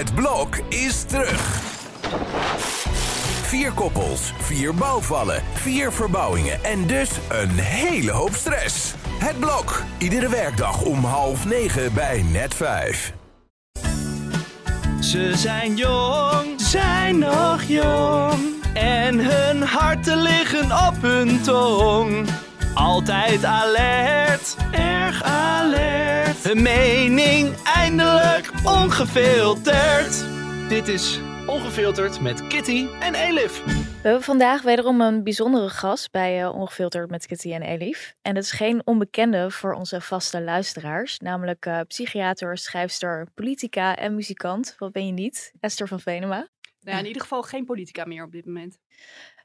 Het blok is terug. Vier koppels, vier bouwvallen, vier verbouwingen en dus een hele hoop stress. Het blok, iedere werkdag om half negen bij net vijf. Ze zijn jong, zijn nog jong. En hun harten liggen op hun tong. Altijd alert, erg alert. Hun mening eindelijk ongefilterd. Dit is Ongefilterd met Kitty en Elif. We hebben vandaag wederom een bijzondere gast bij uh, Ongefilterd met Kitty en Elif. En dat is geen onbekende voor onze vaste luisteraars, namelijk uh, psychiater, schrijfster, politica en muzikant. Wat ben je niet? Esther van Venema. Nou ja, in ieder geval geen politica meer op dit moment.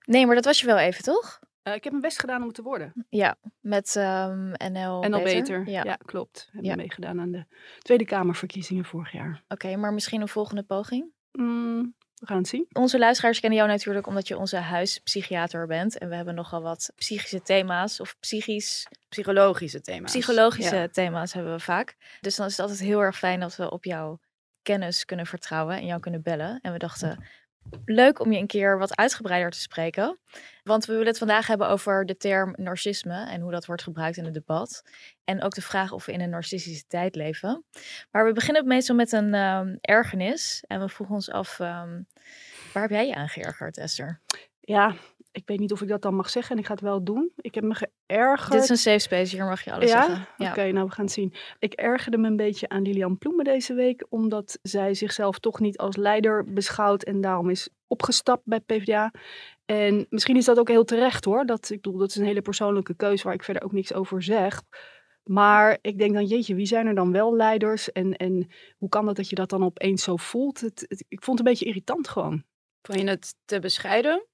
Nee, maar dat was je wel even, toch? Uh, ik heb mijn best gedaan om het te worden. Ja, met um, NL, NL Beter. Beter. Ja. ja, klopt. Hebben ja. meegedaan aan de Tweede Kamerverkiezingen vorig jaar. Oké, okay, maar misschien een volgende poging? Mm, we gaan het zien. Onze luisteraars kennen jou natuurlijk omdat je onze huispsychiater bent. En we hebben nogal wat psychische thema's of psychisch... Psychologische thema's. Psychologische ja. thema's hebben we vaak. Dus dan is het altijd heel erg fijn dat we op jouw kennis kunnen vertrouwen en jou kunnen bellen. En we dachten, leuk om je een keer wat uitgebreider te spreken. Want we willen het vandaag hebben over de term narcisme en hoe dat wordt gebruikt in het debat. En ook de vraag of we in een narcistische tijd leven. Maar we beginnen meestal met een um, ergernis. En we vroegen ons af, um, waar heb jij je aan geërgerd, Esther? Ja, ik weet niet of ik dat dan mag zeggen en ik ga het wel doen. Ik heb me geërgerd. Dit is een safe space, hier mag je alles ja? zeggen. Ja, oké, okay, nou we gaan het zien. Ik ergerde me een beetje aan Lilian Ploemen deze week, omdat zij zichzelf toch niet als leider beschouwt en daarom is opgestapt bij PvdA. En misschien is dat ook heel terecht hoor. Dat, ik bedoel, dat is een hele persoonlijke keuze waar ik verder ook niks over zeg. Maar ik denk dan, jeetje, wie zijn er dan wel leiders? En, en hoe kan het dat je dat dan opeens zo voelt? Het, het, ik vond het een beetje irritant gewoon. Vond je het te bescheiden?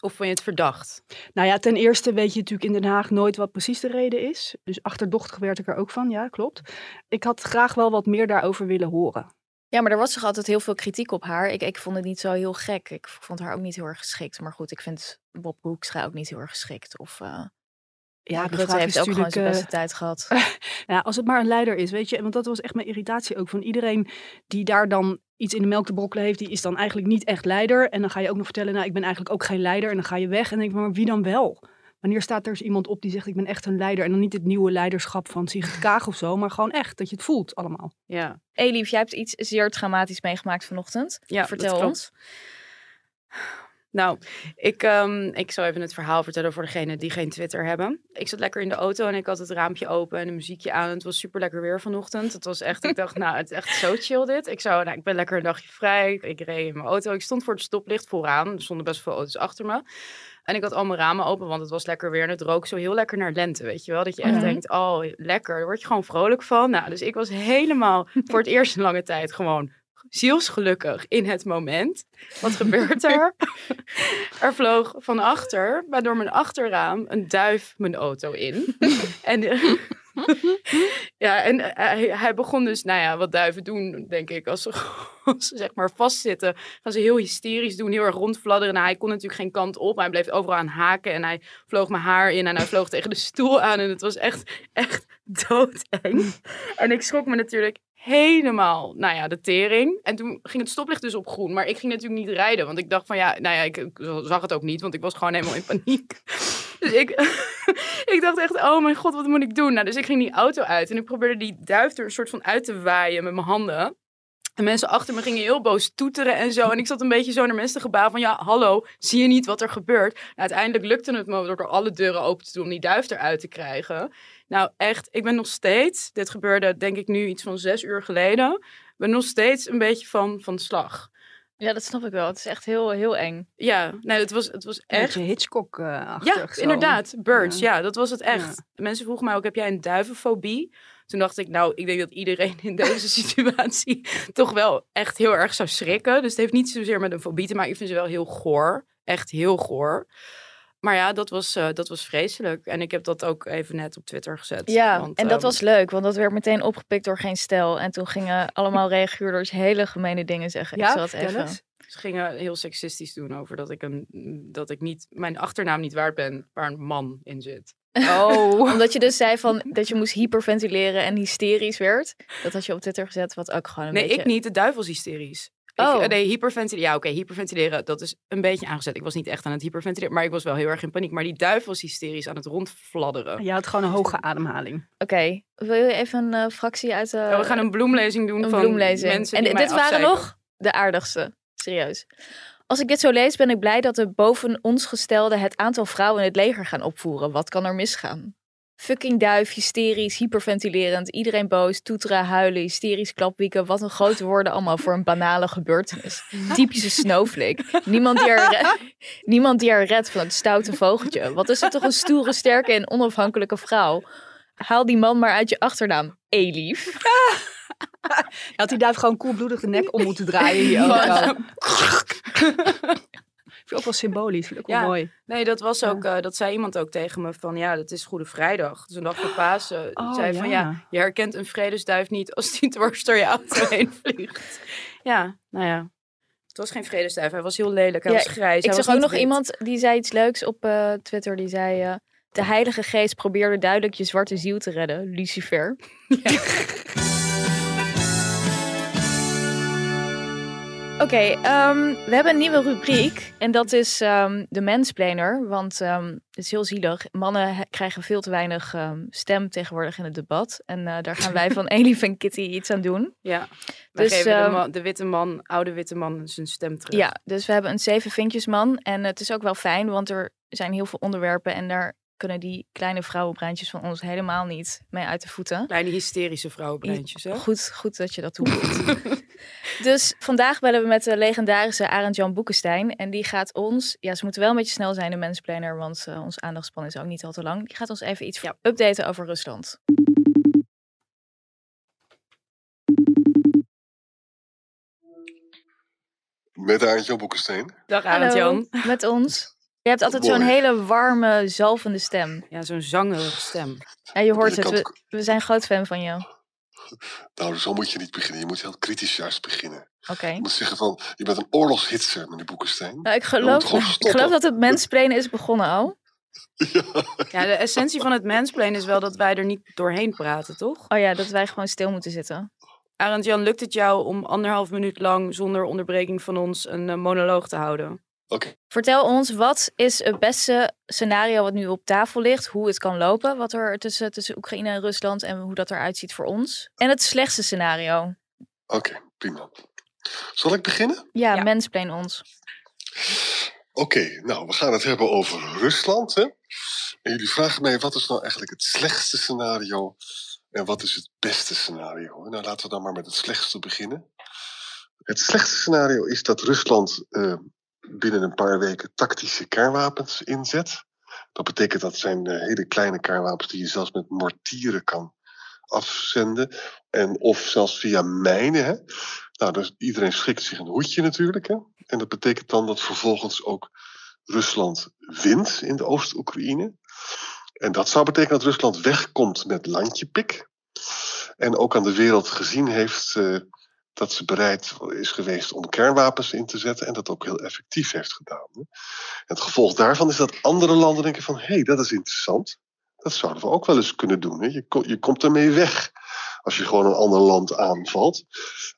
Of vond je het verdacht? Nou ja, ten eerste weet je natuurlijk in Den Haag nooit wat precies de reden is. Dus achterdochtig werd ik er ook van, ja, klopt. Ik had graag wel wat meer daarover willen horen. Ja, maar er was toch altijd heel veel kritiek op haar. Ik, ik vond het niet zo heel gek. Ik vond haar ook niet heel erg geschikt. Maar goed, ik vind Bob Hoekstra ook niet heel erg geschikt. Of uh, ja, Rutte heeft ook gewoon zijn beste uh, tijd gehad. ja, als het maar een leider is, weet je. Want dat was echt mijn irritatie ook. Van iedereen die daar dan iets in de melk te brokkelen heeft, die is dan eigenlijk niet echt leider. En dan ga je ook nog vertellen, nou, ik ben eigenlijk ook geen leider. En dan ga je weg en denk ik, maar wie dan wel? Wanneer staat er eens iemand op die zegt, ik ben echt een leider. En dan niet het nieuwe leiderschap van Sigrid Kaag of zo, maar gewoon echt, dat je het voelt allemaal. Ja. Elief, jij hebt iets zeer traumatisch meegemaakt vanochtend. Ja, Vertel ons. Nou, ik, um, ik zal even het verhaal vertellen voor degenen die geen Twitter hebben. Ik zat lekker in de auto en ik had het raampje open en een muziekje aan. Het was super lekker weer vanochtend. Het was echt, ik dacht, nou, het is echt zo chill dit. Ik zou, nou, ik ben lekker een dagje vrij. Ik reed in mijn auto. Ik stond voor het stoplicht vooraan. Er stonden best veel auto's achter me. En ik had al mijn ramen open, want het was lekker weer. En het rook zo heel lekker naar lente, weet je wel. Dat je echt Mhm. denkt, oh, lekker. Daar word je gewoon vrolijk van. Nou, dus ik was helemaal voor het eerst in lange tijd gewoon zielsgelukkig in het moment. Wat gebeurt er? er vloog van achter, maar door mijn achterraam, een duif mijn auto in. en eh, ja, en hij, hij begon dus, nou ja, wat duiven doen, denk ik. Als ze, als ze zeg maar vastzitten, gaan ze heel hysterisch doen, heel erg rondfladderen. Nou, hij kon natuurlijk geen kant op, maar hij bleef overal aan haken. En hij vloog mijn haar in en hij vloog tegen de stoel aan. En het was echt, echt doodeng. En ik schrok me natuurlijk helemaal, nou ja, de tering. En toen ging het stoplicht dus op groen. Maar ik ging natuurlijk niet rijden, want ik dacht van ja, nou ja, ik, zag het ook niet, want ik was gewoon helemaal in paniek. Dus ik, ik dacht echt, oh mijn god, wat moet ik doen? Nou, dus ik ging die auto uit en ik probeerde die duif er een soort van uit te waaien met mijn handen. En mensen achter me gingen heel boos toeteren en zo. En ik zat een beetje zo naar mensen te gebaren van... ja, hallo, zie je niet wat er gebeurt? Nou, uiteindelijk lukte het me door alle deuren open te doen... om die duif eruit te krijgen. Nou, echt, ik ben nog steeds... Dit gebeurde denk ik nu iets van zes uur geleden. Ik ben nog steeds een beetje van, van slag. Ja, dat snap ik wel. Het is echt heel, heel eng. Ja, nee, het was, het was echt... Beetje Hitchcock-achtig. Ja, inderdaad. Birds, ja. ja. dat was het echt. Mensen vroegen mij ook, heb jij een duivenfobie? Toen dacht ik, nou, ik denk dat iedereen in deze situatie toch wel echt heel erg zou schrikken. Dus het heeft niet zozeer met een fobie te maken. Ik vind ze wel heel goor. Echt heel goor. Maar ja, dat was, uh, dat was vreselijk. En ik heb dat ook even net op Twitter gezet. Ja, want, en dat um, was leuk, want dat werd meteen opgepikt door geen stijl. En toen gingen allemaal reageerders hele gemene dingen zeggen. Ja, ik zal het even. eens. Ze gingen heel seksistisch doen over dat ik, een, dat ik niet, mijn achternaam niet waard ben waar een man in zit. Oh. Omdat je dus zei van dat je moest hyperventileren en hysterisch werd. Dat had je op Twitter gezet, wat ook gewoon een Nee, beetje... ik niet. De duivel is hysterisch. Oh. Ik, nee, hyperventileren. Ja, oké, hyperventileren, dat is een beetje aangezet. Ik was niet echt aan het hyperventileren, maar ik was wel heel erg in paniek. Maar die was hysterisch aan het rondfladderen. Je had gewoon een hoge ademhaling. Oké, wil je even een eh, fractie uit de... Ja, we gaan een bloemlezing doen een van bloemlezing. mensen En dit waren nog de aardigste. Serieus. Als ik dit zo lees, ben ik blij dat de boven ons gestelde het aantal vrouwen in het leger gaan opvoeren. Wat kan er misgaan? Fucking duif, hysterisch, hyperventilerend, iedereen boos, toeteren, huilen, hysterisch klapwieken. Wat een grote woorden allemaal voor een banale gebeurtenis. Typische snowflake. Niemand die, er niemand die er redt van het stoute vogeltje. Wat is het toch een stoere, sterke en onafhankelijke vrouw? Haal die man maar uit je achternaam. Elief. Je had die duif gewoon koelbloedig de nek om moeten draaien hier ook. Zo. Vind ik ook wel symbolisch. Vind ik ook Ja. wel mooi. Nee, dat was ook, eh, dat zei iemand ook tegen me van, ja, dat is Goede Vrijdag. Dus een dag voor Pasen. Oh, zei van, ja. ja, je herkent een vredesduif niet als die dwars door je auto heen vliegt. Ja, nou ja. Het was geen vredesduif, hij was heel lelijk, hij Ja, was grijs. Ik hij zag was ook nog wit. iemand die zei iets leuks op eh, Twitter. Die zei: eh, De Heilige Geest probeerde duidelijk je zwarte ziel te redden, Lucifer. Oké, ehm, we hebben een nieuwe rubriek. En dat is ehm, de mansplainer. Want ehm, het is heel zielig. Mannen krijgen veel te weinig stem tegenwoordig in het debat. En eh, daar gaan wij van Elif en Kitty iets aan doen. Ja, wij Dus, geven de, man- de witte man, oude witte man, zijn stem terug. Ja, dus we hebben een zeven vinkjesman. En het is ook wel fijn, want er zijn heel veel onderwerpen. En daar kunnen die kleine vrouwenbreintjes van ons helemaal niet mee uit de voeten. Kleine hysterische vrouwenbreintjes, hè? Goed, goed dat je dat toevoegt. dus vandaag bellen we met de legendarische Arend Jan Boekenstein. En die gaat ons, ja, ze moeten wel een beetje snel zijn, de mensplanner, want eh, ons aandachtspan is ook niet al te lang. Die gaat ons even iets Ja. updaten over Rusland. Met Aartje Boekensteen. Dag Arend Jan. met ons. Je hebt altijd zo'n hele warme, zalvende stem. Ja, zo'n zangerige stem. Ja, je hoort het. We, we zijn groot fan van jou. Nou, zo moet je niet beginnen. Je moet heel kritisch juist beginnen. Oké. Je moet zeggen van, je bent een oorlogshitser, meneer Boekensteen. Nou, ik, geloof, ik geloof dat het mensplanen is begonnen al. Ja. Ja, de essentie van het mansplain is wel dat wij er niet doorheen praten, toch? Oh ja, dat wij gewoon stil moeten zitten. Arend Jan, lukt het jou om anderhalf minuut lang zonder onderbreking van ons een eh, monoloog te houden? Oké, Vertel ons, wat is het beste scenario wat nu op tafel ligt? Hoe het kan lopen, wat er tussen, tussen Oekraïne en Rusland en hoe dat eruit ziet voor ons. En het slechtste scenario. oké, prima. Zal ik beginnen? Ja, Ja. mensplain ons. Oké, nou, we gaan het hebben over Rusland. Hè? En jullie vragen mij, wat is nou eigenlijk het slechtste scenario en wat is het beste scenario? Nou, laten we dan maar met het slechtste beginnen. Het slechtste scenario is dat Rusland eh, binnen een paar weken tactische kernwapens inzet. Dat betekent dat zijn eh, hele kleine kernwapens die je zelfs met mortieren kan afzenden. En of zelfs via mijnen. Hè? Nou, dus iedereen schikt zich een hoedje natuurlijk. Hè? En dat betekent dan dat vervolgens ook Rusland wint in de Oost-Oekraïne. En dat zou betekenen dat Rusland wegkomt met landjepik. En ook aan de wereld gezien heeft eh, dat ze bereid is geweest om kernwapens in te zetten. En dat ook heel effectief heeft gedaan. Het gevolg daarvan is dat andere landen denken van... hé, hey, dat is interessant. Dat zouden we ook wel eens kunnen doen. Je, je komt ermee weg als je gewoon een ander land aanvalt.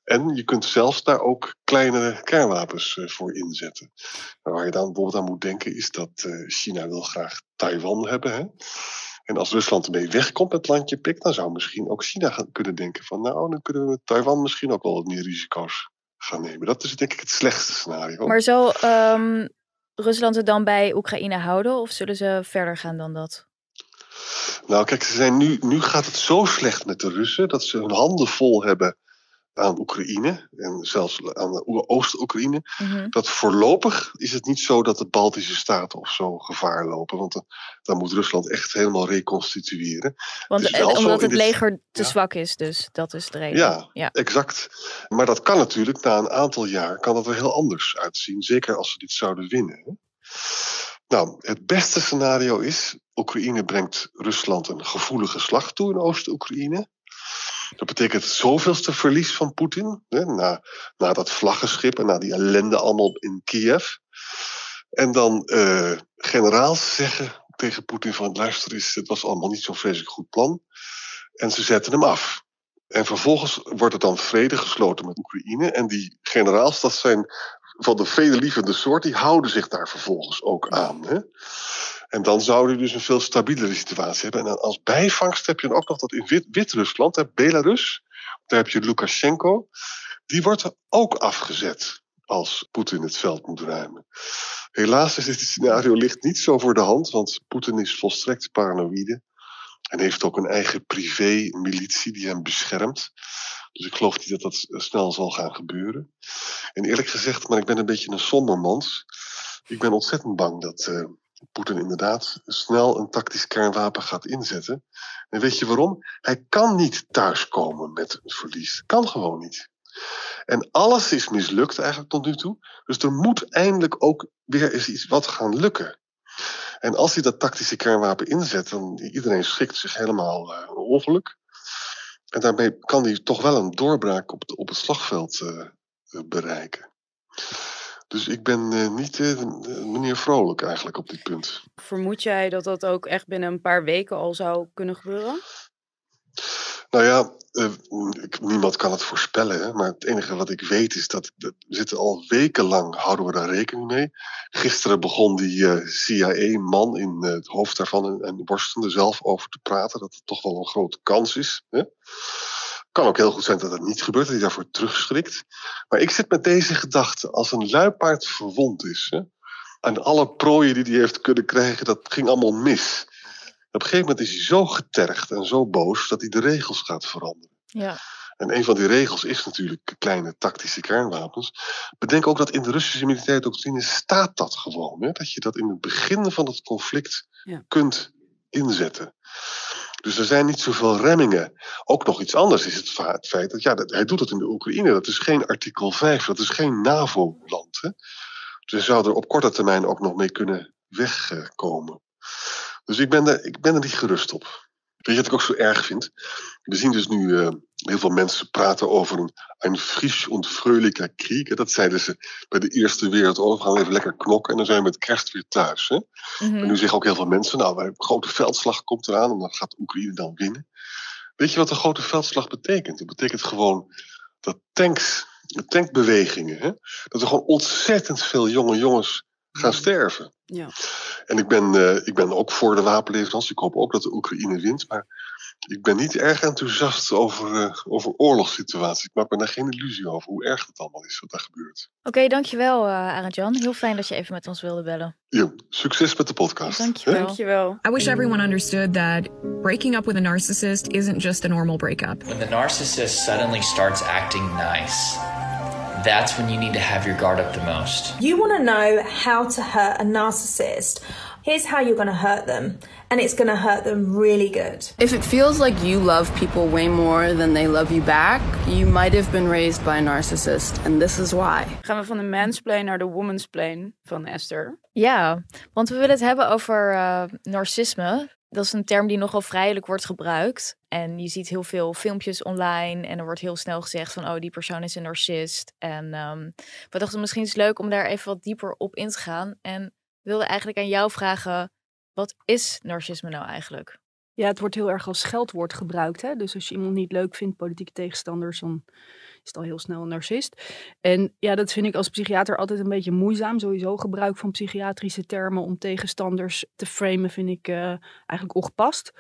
En je kunt zelfs daar ook kleinere kernwapens eh, voor inzetten. Waar je dan bijvoorbeeld aan moet denken is dat eh, China wil graag Taiwan hebben. Hè? En als Rusland ermee wegkomt met landje pik, dan zou misschien ook China gaan kunnen denken van nou, dan kunnen we met Taiwan misschien ook wel wat meer risico's gaan nemen. Dat is denk ik het slechtste scenario. Maar zal ehm, Rusland het dan bij Oekraïne houden of zullen ze verder gaan dan dat? Nou, kijk, ze zijn nu, nu gaat het zo slecht met de Russen dat ze hun handen vol hebben aan Oekraïne en zelfs aan Oost-Oekraïne. Mhm. dat voorlopig is het niet zo dat de Baltische Staten of zo gevaar lopen. Want dan, dan moet Rusland echt helemaal reconstitueren. Want Het eh, omdat het dit- leger te Ja. zwak is, dus dat is de reden. Ja, ja. exact. Maar dat kan natuurlijk na een aantal jaar kan dat er heel anders uitzien. Zeker als ze dit zouden winnen. hè. Nou, het beste scenario is... Oekraïne brengt Rusland een gevoelige slag toe in Oost-Oekraïne. Dat betekent zoveelste verlies van Poetin. Na, na dat vlaggenschip en na die ellende allemaal in Kiev. En dan eh, generaals zeggen tegen Poetin van... luister eens, het was allemaal niet zo'n vreselijk goed plan. En ze zetten hem af. En vervolgens wordt het dan vrede gesloten met Oekraïne. En die generaals, dat zijn van de vredelievende soort, die houden zich daar vervolgens ook aan. Hè? En dan zou je dus een veel stabielere situatie hebben. En als bijvangst heb je dan ook nog dat in Wit- Wit-Rusland, Belarus, daar heb je Lukashenko, die wordt ook afgezet als Poetin het veld moet ruimen. Helaas is dit scenario ligt niet zo voor de hand, want Poetin is volstrekt paranoïde en heeft ook een eigen privé-militie die hem beschermt. Dus ik geloof niet dat dat snel zal gaan gebeuren. En eerlijk gezegd, maar ik ben een beetje een sombermans. Ik ben ontzettend bang dat eh, Poetin inderdaad snel een tactisch kernwapen gaat inzetten. En weet je waarom? Hij kan niet thuiskomen met een verlies. Kan gewoon niet. En alles is mislukt eigenlijk tot nu toe. Dus er moet eindelijk ook weer eens iets wat gaan lukken. En als hij dat tactische kernwapen inzet, dan iedereen schikt zich helemaal uh, ongeluk. En daarmee kan hij toch wel een doorbraak op, het- op het slagveld eh, bereiken. Dus ik ben eh, niet eh, meneer Vrolijk eigenlijk op dit punt. Vermoed jij dat dat ook echt binnen een paar weken al zou kunnen gebeuren? Nou ja, ik- niemand kan het voorspellen. Hè? Maar het enige wat ik weet is dat, dat we zitten al wekenlang houden we daar rekening mee. Gisteren begon die CIA-man in het hoofd daarvan en, en zelf over te praten dat het toch wel een grote kans is. Hè? Kan ook heel goed zijn dat het niet gebeurt, dat hij daarvoor terugschrikt. Maar ik zit met deze gedachte, als een luipaard verwond is, hè? en alle prooien die hij heeft kunnen krijgen, dat ging allemaal mis. Op een gegeven moment is hij zo getergd en zo boos dat hij de regels gaat veranderen. Ja. En een van die regels is natuurlijk kleine tactische kernwapens. Bedenk ook dat in de Russische militaire doctrine staat dat gewoon. Hè? Dat je dat in het begin van het conflict Ja. kunt inzetten. Dus er zijn niet zoveel remmingen. Ook nog iets anders is het, feit dat ja, hij doet dat in de Oekraïne. Dat is geen artikel 5, dat is geen NAVO-land. Dus hij zou er op korte termijn ook nog mee kunnen wegkomen. Dus ik ben, er, ik ben er niet gerust op. Weet je wat ik ook zo erg vind? We zien dus nu eh, heel veel mensen praten over een, een frisch und fröhlicher Krieg. Dat zeiden ze bij de Eerste Wereldoorlog. We gaan even lekker knokken en dan zijn we met kerst weer thuis. Hè? Mhm. En nu zeggen ook heel veel mensen, nou, een grote veldslag komt eraan en dan gaat Oekraïne dan winnen. Weet je wat een grote veldslag betekent? Dat betekent gewoon dat tanks, tankbewegingen, hè, dat er gewoon ontzettend veel jonge jongens gaan sterven. Ja. En ik ben, eh, ik ben ook voor de wapenleverantie. Ik hoop ook dat de Oekraïne wint. Maar ik ben niet erg enthousiast over, eh over oorlogssituaties. Ik maak me daar geen illusie over hoe erg het allemaal is wat daar gebeurt. Oké, dankjewel uh, Arend-Jan. Heel fijn dat je even met ons wilde bellen. Jo, succes met de podcast. Dankjewel. hè? Dankjewel. I wish everyone understood that breaking up with a narcissist isn't just a normal breakup. When the narcissist suddenly starts acting nice, that's when you need to have your guard up the most. You want to know how to hurt a narcissist. Here's how you're going to hurt them, and it's going to hurt them really good. If it feels like you love people way more than they love you back, you might have been raised by a narcissist, and this is why. Gaan we van de mansplain naar de womansplain van Esther. Ja, want we willen het hebben over uh, narcisme. Dat is een term die nogal vrijelijk wordt gebruikt. En je ziet heel veel filmpjes online. En er wordt heel snel gezegd van, oh, die persoon is een narcist. En um, we dachten misschien is het leuk om daar even wat dieper op in te gaan. En wilde eigenlijk aan jou vragen, wat is narcisme nou eigenlijk? Ja, het wordt heel erg als scheldwoord gebruikt. Hè? Dus als je iemand niet leuk vindt, politieke tegenstanders, dan is het al heel snel een narcist. En ja, dat vind ik als psychiater altijd een beetje moeizaam. Sowieso gebruik van psychiatrische termen om tegenstanders te framen vind ik uh, eigenlijk ongepast.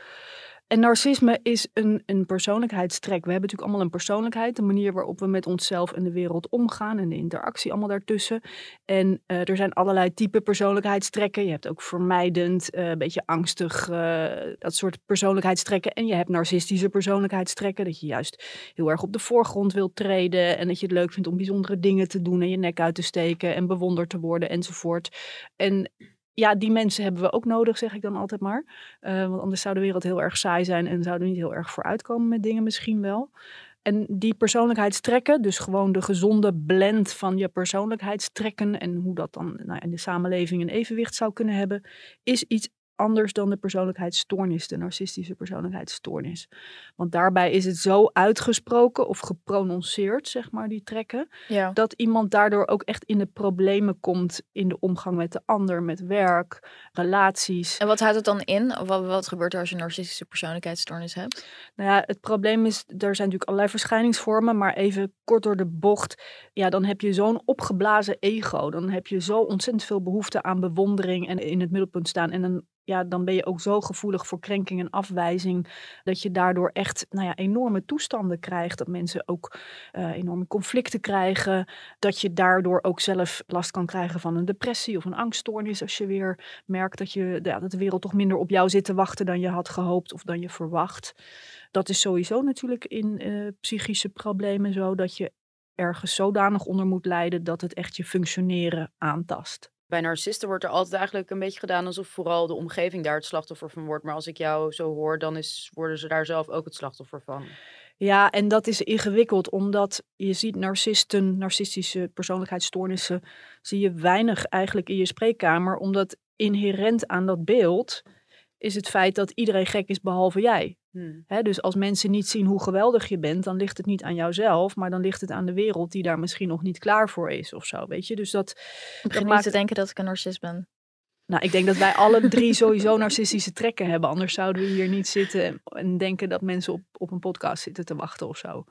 En narcisme is een, een persoonlijkheidstrek. We hebben natuurlijk allemaal een persoonlijkheid, de manier waarop we met onszelf en de wereld omgaan en de interactie allemaal daartussen. En uh, er zijn allerlei type persoonlijkheidstrekken. Je hebt ook vermijdend, uh, een beetje angstig, uh, dat soort persoonlijkheidstrekken. En je hebt narcistische persoonlijkheidstrekken, dat je juist heel erg op de voorgrond wilt treden en dat je het leuk vindt om bijzondere dingen te doen en je nek uit te steken en bewonderd te worden enzovoort. En ja, die mensen hebben we ook nodig, zeg ik dan altijd maar. Uh, want anders zou de wereld heel erg saai zijn en zouden we niet heel erg vooruitkomen met dingen misschien wel. En die persoonlijkheidstrekken, dus gewoon de gezonde blend van je persoonlijkheidstrekken en hoe dat dan nou, in de samenleving een evenwicht zou kunnen hebben, is iets anders dan de persoonlijkheidsstoornis, de narcistische persoonlijkheidsstoornis. Want daarbij is het zo uitgesproken of geprononceerd, zeg maar, die trekken, Ja. dat iemand daardoor ook echt in de problemen komt in de omgang met de ander, met werk, relaties. En wat houdt het dan in? Wat, wat gebeurt er als je een narcistische persoonlijkheidsstoornis hebt? Nou ja, het probleem is, er zijn natuurlijk allerlei verschijningsvormen, maar even kort door de bocht. Ja, dan heb je zo'n opgeblazen ego. Dan heb je zo ontzettend veel behoefte aan bewondering en in het middelpunt staan. En dan, ja, dan ben je ook zo gevoelig voor krenking en afwijzing, dat je daardoor echt nou ja, enorme toestanden krijgt. Dat mensen ook eh, enorme conflicten krijgen. Dat je daardoor ook zelf last kan krijgen van een depressie of een angststoornis. Als je weer merkt dat, je, ja, dat de wereld toch minder op jou zit te wachten dan je had gehoopt of dan je verwacht. Dat is sowieso natuurlijk in eh, psychische problemen zo dat je ergens zodanig onder moet lijden dat het echt je functioneren aantast. Bij narcisten wordt er altijd eigenlijk een beetje gedaan alsof vooral de omgeving daar het slachtoffer van wordt. Maar als ik jou zo hoor, dan is, worden ze daar zelf ook het slachtoffer van. Ja, en dat is ingewikkeld, omdat je ziet narcisten, narcistische persoonlijkheidsstoornissen, zie je weinig eigenlijk in je spreekkamer, omdat inherent aan dat beeld is het feit dat iedereen gek is behalve jij. Hmm. Dus als mensen niet zien hoe geweldig je bent, dan ligt het niet aan jouzelf, maar dan ligt het aan de wereld die daar misschien nog niet klaar voor is of zo, weet je. Dus dat, Ik begin niet maakt... te denken dat ik een narcist ben. Nou, ik denk dat wij alle drie sowieso narcistische trekken hebben, anders zouden we hier niet zitten en- en denken dat mensen op, op een podcast zitten te wachten of zo.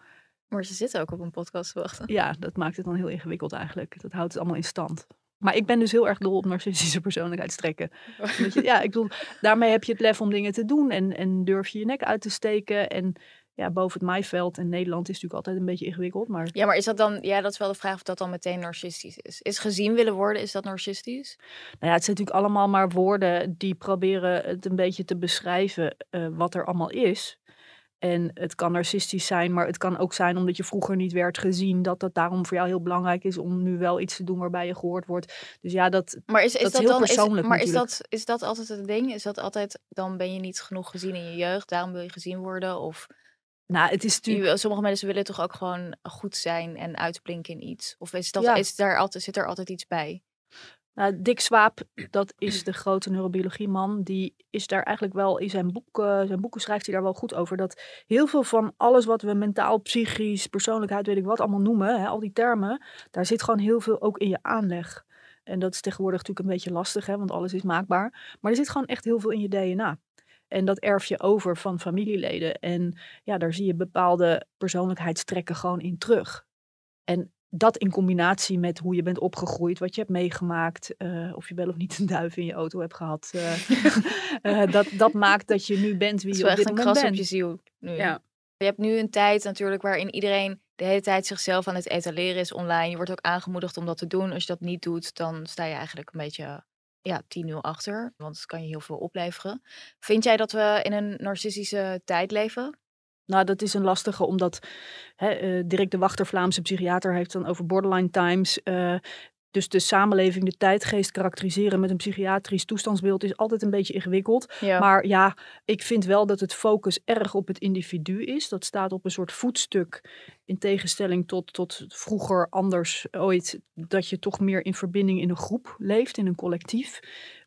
Maar ze zitten ook op een podcast te wachten. Ja, dat maakt het dan heel ingewikkeld eigenlijk. Dat houdt het allemaal in stand. Maar ik ben dus heel erg dol op narcistische persoonlijkheidstrekken. Je, ja, ik bedoel, daarmee heb je het lef om dingen te doen en, en durf je je nek uit te steken. En ja, boven het maaiveld en Nederland is natuurlijk altijd een beetje ingewikkeld. Maar Ja, maar is dat dan, ja, dat is wel de vraag of dat dan meteen narcistisch is. Is gezien willen worden, is dat narcistisch? nou ja, het zijn natuurlijk allemaal maar woorden die proberen het een beetje te beschrijven eh, wat er allemaal is. En het kan narcistisch zijn, maar het kan ook zijn omdat je vroeger niet werd gezien. Dat het daarom voor jou heel belangrijk is om nu wel iets te doen waarbij je gehoord wordt. Dus ja, dat, Maar is, is dat dat, is heel dan, is, persoonlijk maar is dat, is dat altijd het ding? Is dat altijd, dan ben je niet genoeg gezien in je jeugd, daarom wil je gezien worden? Of Nou, het is natuurlijk... sommige mensen willen toch ook gewoon goed zijn en uitblinken in iets? Of is dat, Ja. is daar altijd, zit er altijd iets bij? Nou, Dick Swaap, dat is de grote neurobiologieman, die is daar eigenlijk wel in zijn, boek, eh, zijn boeken schrijft hij daar wel goed over. Dat heel veel van alles wat we mentaal, psychisch, persoonlijkheid, weet ik wat allemaal noemen, hè, al die termen, daar zit gewoon heel veel ook in je aanleg. En dat is tegenwoordig natuurlijk een beetje lastig, hè, want alles is maakbaar. Maar er zit gewoon echt heel veel in je DNA. En dat erf je over van familieleden. En ja, daar zie je bepaalde persoonlijkheidstrekken gewoon in terug. En dat in combinatie met hoe je bent opgegroeid, wat je hebt meegemaakt, eh, of je wel of niet een duif in je auto hebt gehad, eh, eh, dat, dat maakt dat je nu bent wie je op echt dit een moment kras op bent. je ziel nu. Ja. Je hebt nu een tijd natuurlijk waarin iedereen de hele tijd zichzelf aan het etaleren is online. Je wordt ook aangemoedigd om dat te doen. Als je dat niet doet, dan sta je eigenlijk een beetje ja, 10-0 achter. Want het kan je heel veel opleveren. Vind jij dat we in een narcistische tijd leven? Nou, dat is een lastige, omdat hè, eh, Dirk de Wachter, Vlaamse psychiater, heeft dan over borderline times. eh, dus de samenleving, de tijdgeest karakteriseren met een psychiatrisch toestandsbeeld is altijd een beetje ingewikkeld. Ja. Maar ja, ik vind wel dat het focus erg op het individu is. Dat staat op een soort voetstuk in tegenstelling tot, tot vroeger anders ooit. Dat je toch meer in verbinding in een groep leeft, in een collectief.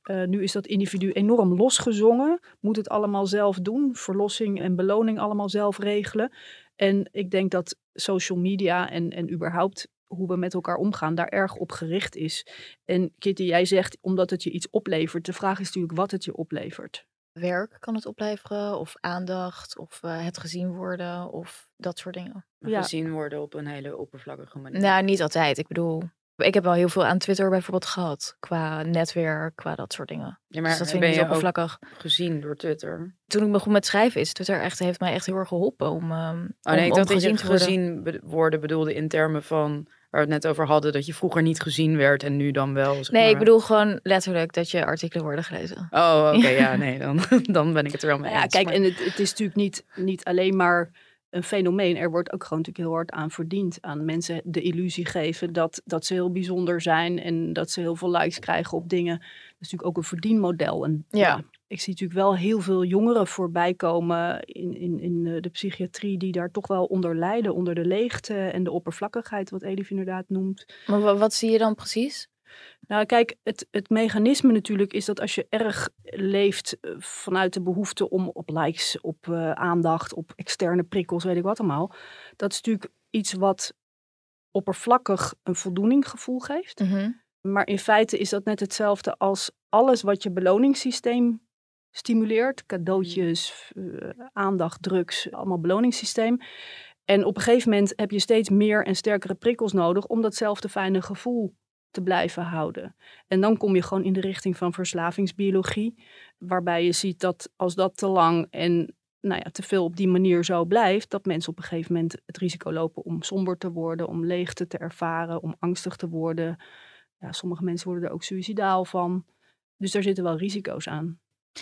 Eh, nu is dat individu enorm losgezongen. Moet het allemaal zelf doen. Verlossing en beloning allemaal zelf regelen. En ik denk dat social media en, en überhaupt hoe we met elkaar omgaan, daar erg op gericht is. En Kitty, jij zegt omdat het je iets oplevert. De vraag is natuurlijk wat het je oplevert. Werk kan het opleveren, of aandacht, of eh, het gezien worden, of dat soort dingen. Ja. Gezien worden op een hele oppervlakkige manier. Nou, niet altijd. Ik bedoel, ik heb wel heel veel aan Twitter bijvoorbeeld gehad. Qua netwerk, qua dat soort dingen. ja, maar dus dat vind ben ik je niet oppervlakkig. ook gezien door Twitter? Toen ik begon met schrijven is Twitter echt, heeft mij echt heel erg geholpen om, ehm Oh nee, om, ik om dacht dat gezien je te worden. gezien worden bedoelde in termen van... Waar we het net over hadden, dat je vroeger niet gezien werd en nu dan wel. zeg Nee, ik maar. bedoel gewoon letterlijk dat je artikelen worden gelezen. Oh, oké, ja, nee, dan, dan ben ik het er wel mee ja, eens. kijk, maar- en het, het is natuurlijk niet, niet alleen maar een fenomeen. Er wordt ook gewoon natuurlijk heel hard aan verdiend. Aan mensen de illusie geven dat, dat ze heel bijzonder zijn en dat ze heel veel likes krijgen op dingen. Dat is natuurlijk ook een verdienmodel. En Ja. Ik zie natuurlijk wel heel veel jongeren voorbij komen in, in, in eh, de psychiatrie die daar toch wel onder lijden. Onder de leegte en de oppervlakkigheid, wat Elif inderdaad noemt. Maar wa- wat zie je dan precies? Nou, kijk, het, het mechanisme natuurlijk is dat als je erg leeft eh, vanuit de behoefte om op likes, op eh, aandacht, op externe prikkels, weet ik wat allemaal. Dat is natuurlijk iets wat oppervlakkig een voldoeninggevoel geeft. Mhm. Maar in feite is dat net hetzelfde als alles wat je beloningssysteem stimuleert. Cadeautjes, eh, aandacht, drugs, allemaal beloningssysteem. En op een gegeven moment heb je steeds meer en sterkere prikkels nodig om datzelfde fijne gevoel te blijven houden. En dan kom je gewoon in de richting van verslavingsbiologie, waarbij je ziet dat als dat te lang en nou ja, te veel op die manier zo blijft, dat mensen op een gegeven moment het risico lopen om somber te worden, om leegte te ervaren, om angstig te worden. Ja, sommige mensen worden er ook suicidaal van. Dus daar zitten wel risico's aan.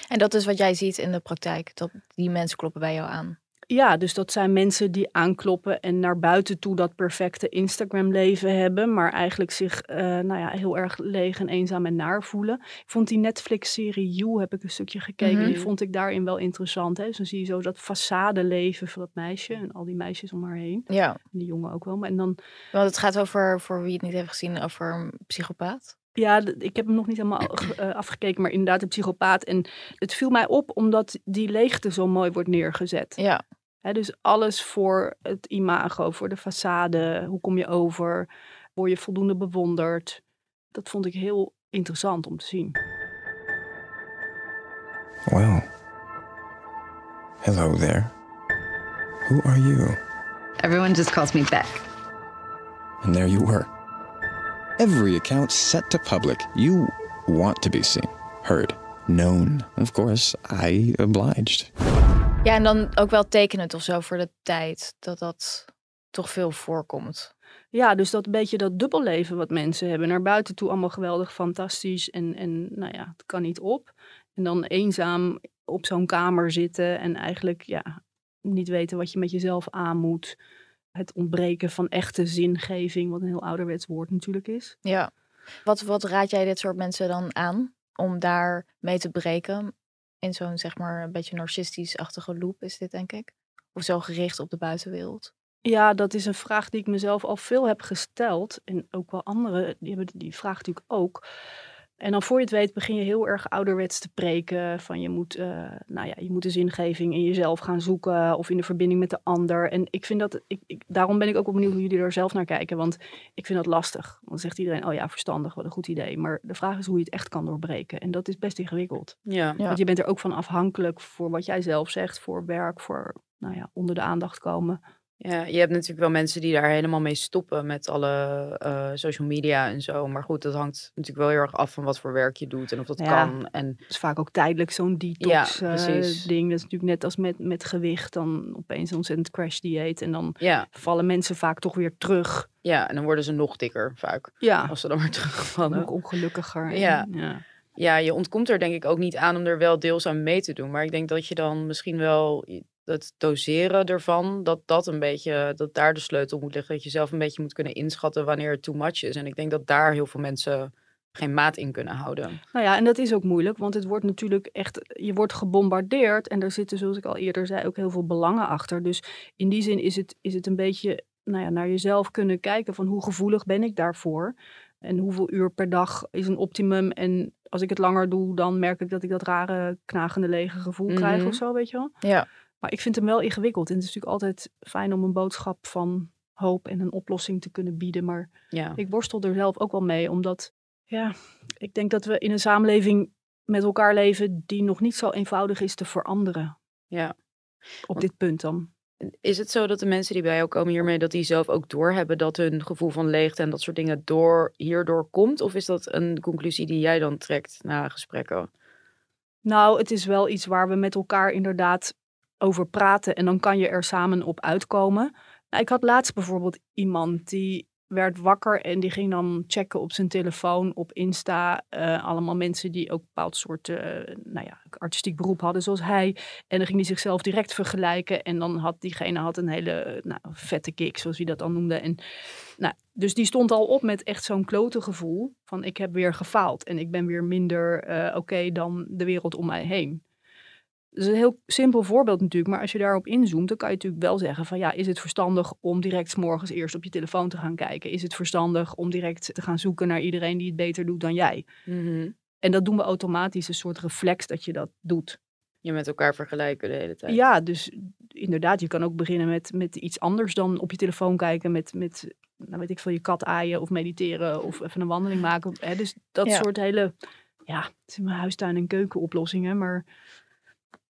En dat is wat jij ziet in de praktijk, dat die mensen kloppen bij jou aan. Ja, dus dat zijn mensen die aankloppen en naar buiten toe dat perfecte Instagram-leven hebben, maar eigenlijk zich eh, nou ja, heel erg leeg en eenzaam en naar voelen. Ik vond die Netflix-serie You, heb ik een stukje gekeken, Mhm. die vond ik daarin wel interessant. Hè? Dus dan zie je zo dat façade-leven van dat meisje en al die meisjes om haar heen. Ja, En die jongen ook wel. Maar en dan, want het gaat over, voor wie het niet heeft gezien, over een psychopaat. Ja, ik heb hem nog niet helemaal eh, afgekeken, maar inderdaad een psychopaat. En het viel mij op omdat die leegte zo mooi wordt neergezet. Ja, Hè, dus alles voor het imago, voor de façade. Hoe kom je over? Word je voldoende bewonderd? Dat vond ik heel interessant om te zien. Well, hello there. Who are you? Everyone just calls me Beck. And there you were. Every account set to public. You want to be seen, heard, known. Of course, I obliged. ja en dan ook wel tekenend of zo voor de tijd, dat dat toch veel voorkomt. Ja, dus dat beetje dat dubbelleven wat mensen hebben. Naar buiten toe allemaal geweldig, fantastisch. En, en nou ja, het kan niet op. En dan eenzaam op zo'n kamer zitten en eigenlijk ja, niet weten wat je met jezelf aan moet. Het ontbreken van echte zingeving, wat een heel ouderwets woord natuurlijk is. Ja. Wat, wat raad jij dit soort mensen dan aan om daar mee te breken? In zo'n zeg maar een beetje narcistisch-achtige loop is dit denk ik. Of zo gericht op de buitenwereld. Ja, dat is een vraag die ik mezelf al veel heb gesteld. En ook wel anderen, die hebben die vraag natuurlijk ook. En dan voor je het weet begin je heel erg ouderwets te preken. Van je moet, eh, nou ja, je moet de zingeving in jezelf gaan zoeken. Of in de verbinding met de ander. En ik vind dat, ik, ik, daarom ben ik ook wel benieuwd hoe jullie er zelf naar kijken. Want ik vind dat lastig. Want dan zegt iedereen, oh ja, verstandig, wat een goed idee. Maar de vraag is hoe je het echt kan doorbreken. En dat is best ingewikkeld. Ja. Ja. Want je bent er ook van afhankelijk voor wat jij zelf zegt. Voor werk, voor, nou ja, onder de aandacht komen. Ja, je hebt natuurlijk wel mensen die daar helemaal mee stoppen met alle eh, social media en zo. Maar goed, dat hangt natuurlijk wel heel erg af van wat voor werk je doet en of dat Ja. kan. En Het is vaak ook tijdelijk zo'n detox eh, ding. Dat is natuurlijk net als met, met gewicht. Dan opeens een ontzettend crash dieet. En dan ja, vallen mensen vaak toch weer terug. ja, en dan worden ze nog dikker vaak. Ja, Als ze dan weer terugvallen. nog ongelukkiger. En- Ja. ja. Ja, je ontkomt er denk ik ook niet aan om er wel deels aan mee te doen. Maar ik denk dat je dan misschien wel het doseren ervan, dat dat een beetje, dat daar de sleutel moet liggen. Dat je zelf een beetje moet kunnen inschatten wanneer het too much is. En ik denk dat daar heel veel mensen geen maat in kunnen houden. Nou ja, en dat is ook moeilijk. Want het wordt natuurlijk echt... Je wordt gebombardeerd. En daar zitten, zoals ik al eerder zei, ook heel veel belangen achter. Dus in die zin is het, is het een beetje nou ja, naar jezelf kunnen kijken. Van hoe gevoelig ben ik daarvoor? En hoeveel uur per dag is een optimum? En als ik het langer doe, dan merk ik dat ik dat rare, knagende, lege gevoel krijg Mhm. of zo, weet je wel? Ja. Maar ik vind hem wel ingewikkeld. En het is natuurlijk altijd fijn om een boodschap van hoop en een oplossing te kunnen bieden. Maar Ja, ik worstel er zelf ook wel mee, omdat ja, ik denk dat we in een samenleving met elkaar leven die nog niet zo eenvoudig is te veranderen. ja. Op dit punt dan. Is het zo dat de mensen die bij jou komen hiermee, dat die zelf ook doorhebben dat hun gevoel van leegte en dat soort dingen door, hierdoor komt? Of is dat een conclusie die jij dan trekt na gesprekken? Nou, het is wel iets waar we met elkaar inderdaad over praten en dan kan je er samen op uitkomen. Nou, ik had laatst bijvoorbeeld iemand die werd wakker en die ging dan checken op zijn telefoon, op Insta. eh, allemaal mensen die ook een bepaald soort eh, nou ja, artistiek beroep hadden zoals hij. En dan ging hij zichzelf direct vergelijken. En dan had diegene had een hele nou, vette kick, zoals hij dat dan noemde. En, nou, dus die stond al op met echt zo'n klote gevoel van ik heb weer gefaald. En ik ben weer minder eh, oké dan de wereld om mij heen. Dat is een heel simpel voorbeeld natuurlijk, maar als je daarop inzoomt, dan kan je natuurlijk wel zeggen van ja, is het verstandig om direct morgens eerst op je telefoon te gaan kijken? Is het verstandig om direct te gaan zoeken naar iedereen die het beter doet dan jij? Mhm. En dat doen we automatisch, een soort reflex dat je dat doet. Je met elkaar vergelijken de hele tijd. Ja, dus inderdaad, je kan ook beginnen met, met iets anders dan op je telefoon kijken, met, met nou weet ik veel, je kat aaien of mediteren of even een wandeling maken. Hè? Dus dat Ja. soort hele, ja, het zijn mijn huistuin- en keukenoplossingen, maar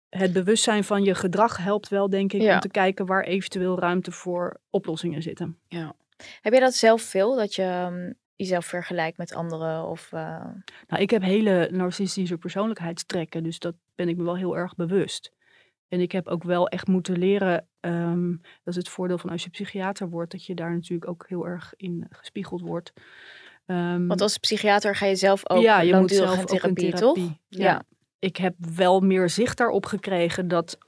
het bewustzijn van je gedrag helpt wel, denk ik, Ja. om te kijken waar eventueel ruimte voor oplossingen zitten. Ja. Heb jij dat zelf veel, dat je ehm, jezelf vergelijkt met anderen? Of, eh, Nou, ik heb hele narcistische persoonlijkheidstrekken, dus dat ben ik me wel heel erg bewust. En ik heb ook wel echt moeten leren, ehm, dat is het voordeel van als je psychiater wordt, dat je daar natuurlijk ook heel erg in gespiegeld wordt. Ehm, Want als psychiater ga je zelf ook ja, je moet zelf in ook in therapie, therapie. toch? Ja. Ik heb wel meer zicht daarop gekregen dat.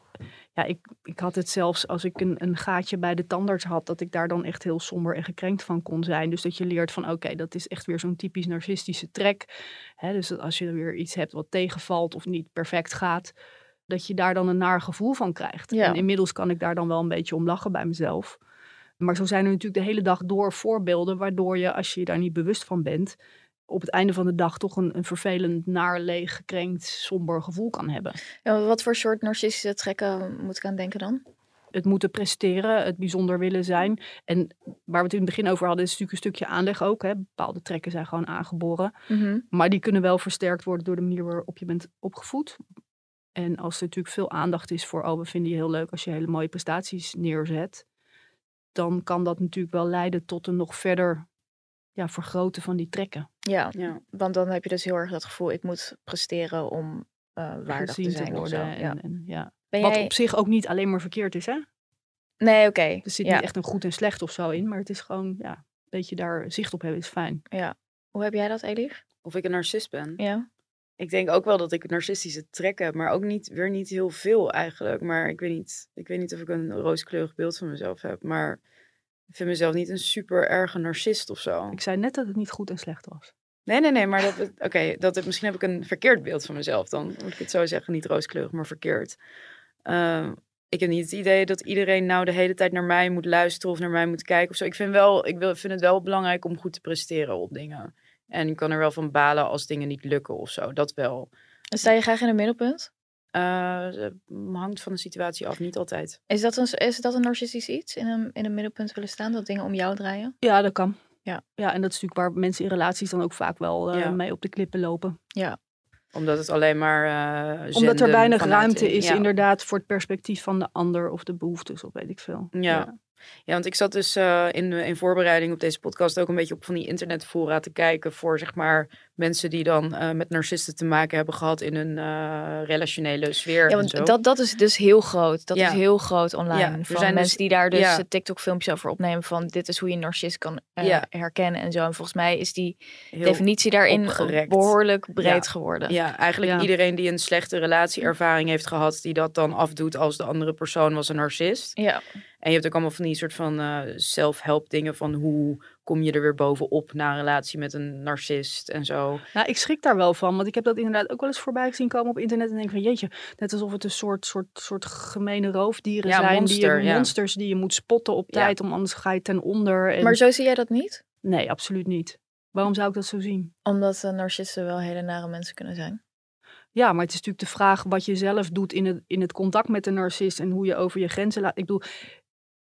Ja, ik, ik had het zelfs als ik een, een gaatje bij de tandarts had, dat ik daar dan echt heel somber en gekrenkt van kon zijn. Dus dat je leert van oké, dat is echt weer zo'n typisch narcistische trek. Hè, dus dat als je weer iets hebt wat tegenvalt of niet perfect gaat, dat je daar dan een naar gevoel van krijgt. Ja. En inmiddels kan ik daar dan wel een beetje om lachen bij mezelf. Maar zo zijn er natuurlijk de hele dag door voorbeelden waardoor je, als je je daar niet bewust van bent, op het einde van de dag toch een, een vervelend, naar, leeg, gekrenkt, somber gevoel kan hebben. Ja, wat voor soort narcistische trekken moet ik aan denken dan? Het moeten presteren, het bijzonder willen zijn. En waar we het in het begin over hadden, is natuurlijk een stukje aanleg ook. Hè. Bepaalde trekken zijn gewoon aangeboren. Mhm. Maar die kunnen wel versterkt worden door de manier waarop je bent opgevoed. En als er natuurlijk veel aandacht is voor, oh, we vinden je heel leuk als je hele mooie prestaties neerzet. Dan kan dat natuurlijk wel leiden tot een nog verder ja, vergroten van die trekken. Ja, Ja. want dan heb je dus heel erg dat gevoel, ik moet presteren om eh waardig te zijn. worden. En, Ja. en, ja. Wat jij- op zich ook niet alleen maar verkeerd is, hè? Nee, oké. Er zit ja. niet echt een goed en slecht of zo in, maar het is gewoon, ja, een beetje daar zicht op hebben is fijn. ja. Hoe heb jij dat, Elif? Of ik een narcist ben. Ja. Ik denk ook wel dat ik narcistische trekken heb, maar ook niet, weer niet heel veel eigenlijk. Maar ik weet niet, ik weet niet of ik een rooskleurig beeld van mezelf heb. Maar ik vind mezelf niet een super erge narcist of zo. Ik zei net dat het niet goed en slecht was. Nee, nee, nee, maar dat, het- oké, dat het- misschien heb ik een verkeerd beeld van mezelf. Dan moet ik het zo zeggen, niet rooskleurig, maar verkeerd. Ehm, ik heb niet het idee dat iedereen nou de hele tijd naar mij moet luisteren of naar mij moet kijken of zo. Ik vind, wel, ik wil, vind het wel belangrijk om goed te presteren op dingen. En ik kan er wel van balen als dingen niet lukken of zo. Dat wel. En Sta je graag in het middelpunt? Eh, het hangt van de situatie af, niet altijd. Is dat een, is dat een narcistisch iets, in een, in een middelpunt willen staan, dat dingen om jou draaien? Ja, dat kan. Ja. Ja, en dat is natuurlijk waar mensen in relaties dan ook vaak wel eh, Ja. mee op de klippen lopen. Ja. Omdat het alleen maar. eh, Omdat er weinig ruimte in- is ja. inderdaad voor het perspectief van de ander of de behoeftes of weet ik veel. Ja. ja. want ik zat dus eh, in, in voorbereiding op deze podcast ook een beetje op van die internetfora te kijken voor zeg maar mensen die dan eh, met narcisten te maken hebben gehad in hun eh, relationele sfeer. Ja, en zo. want dat, dat is dus heel groot. Dat Ja. is heel groot online. Ja, er van zijn mensen dus- die daar dus ja. TikTok-filmpjes over opnemen van dit is hoe je een narcist kan eh, Ja. herkennen en zo. En volgens mij is die Heel definitie daarin opgerekt. behoorlijk breed Ja. geworden. Ja, eigenlijk Ja. iedereen die een slechte relatieervaring heeft gehad, die dat dan afdoet als de andere persoon was een narcist. Ja. En je hebt ook allemaal van die soort van eh self-help dingen van hoe kom je er weer bovenop na een relatie met een narcist en zo. Nou, ik schrik daar wel van, want ik heb dat inderdaad ook wel eens voorbij gezien komen op internet en denk van jeetje, net alsof het een soort, soort, soort gemene roofdieren Ja, zijn, monster, die je, ja. monsters die je moet spotten op Ja. tijd, om anders ga je ten onder. En... Maar zo zie jij dat niet? Nee, absoluut niet. Waarom zou ik dat zo zien? Omdat eh, narcisten wel hele nare mensen kunnen zijn. Ja, maar het is natuurlijk de vraag wat je zelf doet in het, in het contact met de narcist en hoe je over je grenzen laat. Ik bedoel,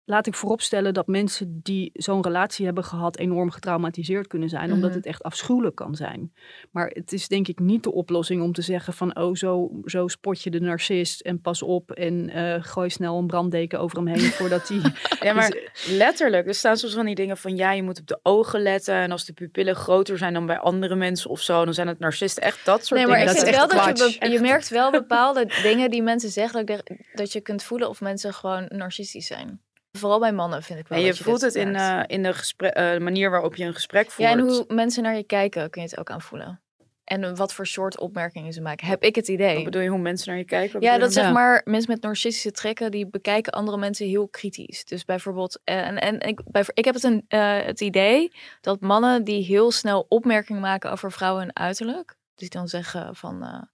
laat ik vooropstellen dat mensen die zo'n relatie hebben gehad enorm getraumatiseerd kunnen zijn, omdat Mhm. het echt afschuwelijk kan zijn. Maar het is denk ik niet de oplossing om te zeggen van, oh, zo, zo spot je de narcist en pas op en eh, gooi snel een branddeken over hem heen voordat hij... Ja, maar Dus, letterlijk, er staan soms van die dingen van ja, je moet op de ogen letten en als de pupillen groter zijn dan bij andere mensen of zo, dan zijn het narcisten. Echt dat soort Nee, maar dingen. ik vind wel dat je, je merkt wel bepaalde dingen die mensen zeggen, dat, dat je kunt voelen of mensen gewoon narcistisch zijn. Vooral bij mannen vind ik wel. En je voelt het in, eh, in de gesprek, eh, manier waarop je een gesprek voert. Ja, en hoe mensen naar je kijken kun je het ook aan voelen. En wat voor soort opmerkingen ze maken, heb ik het idee. Wat bedoel je, hoe mensen naar je kijken? Ja, dat zeg maar mensen met narcistische trekken, die bekijken andere mensen heel kritisch. Dus bijvoorbeeld, eh, en, en ik, bij, ik heb het, een, het idee dat mannen die heel snel opmerkingen maken over vrouwen en uiterlijk, die dan zeggen van,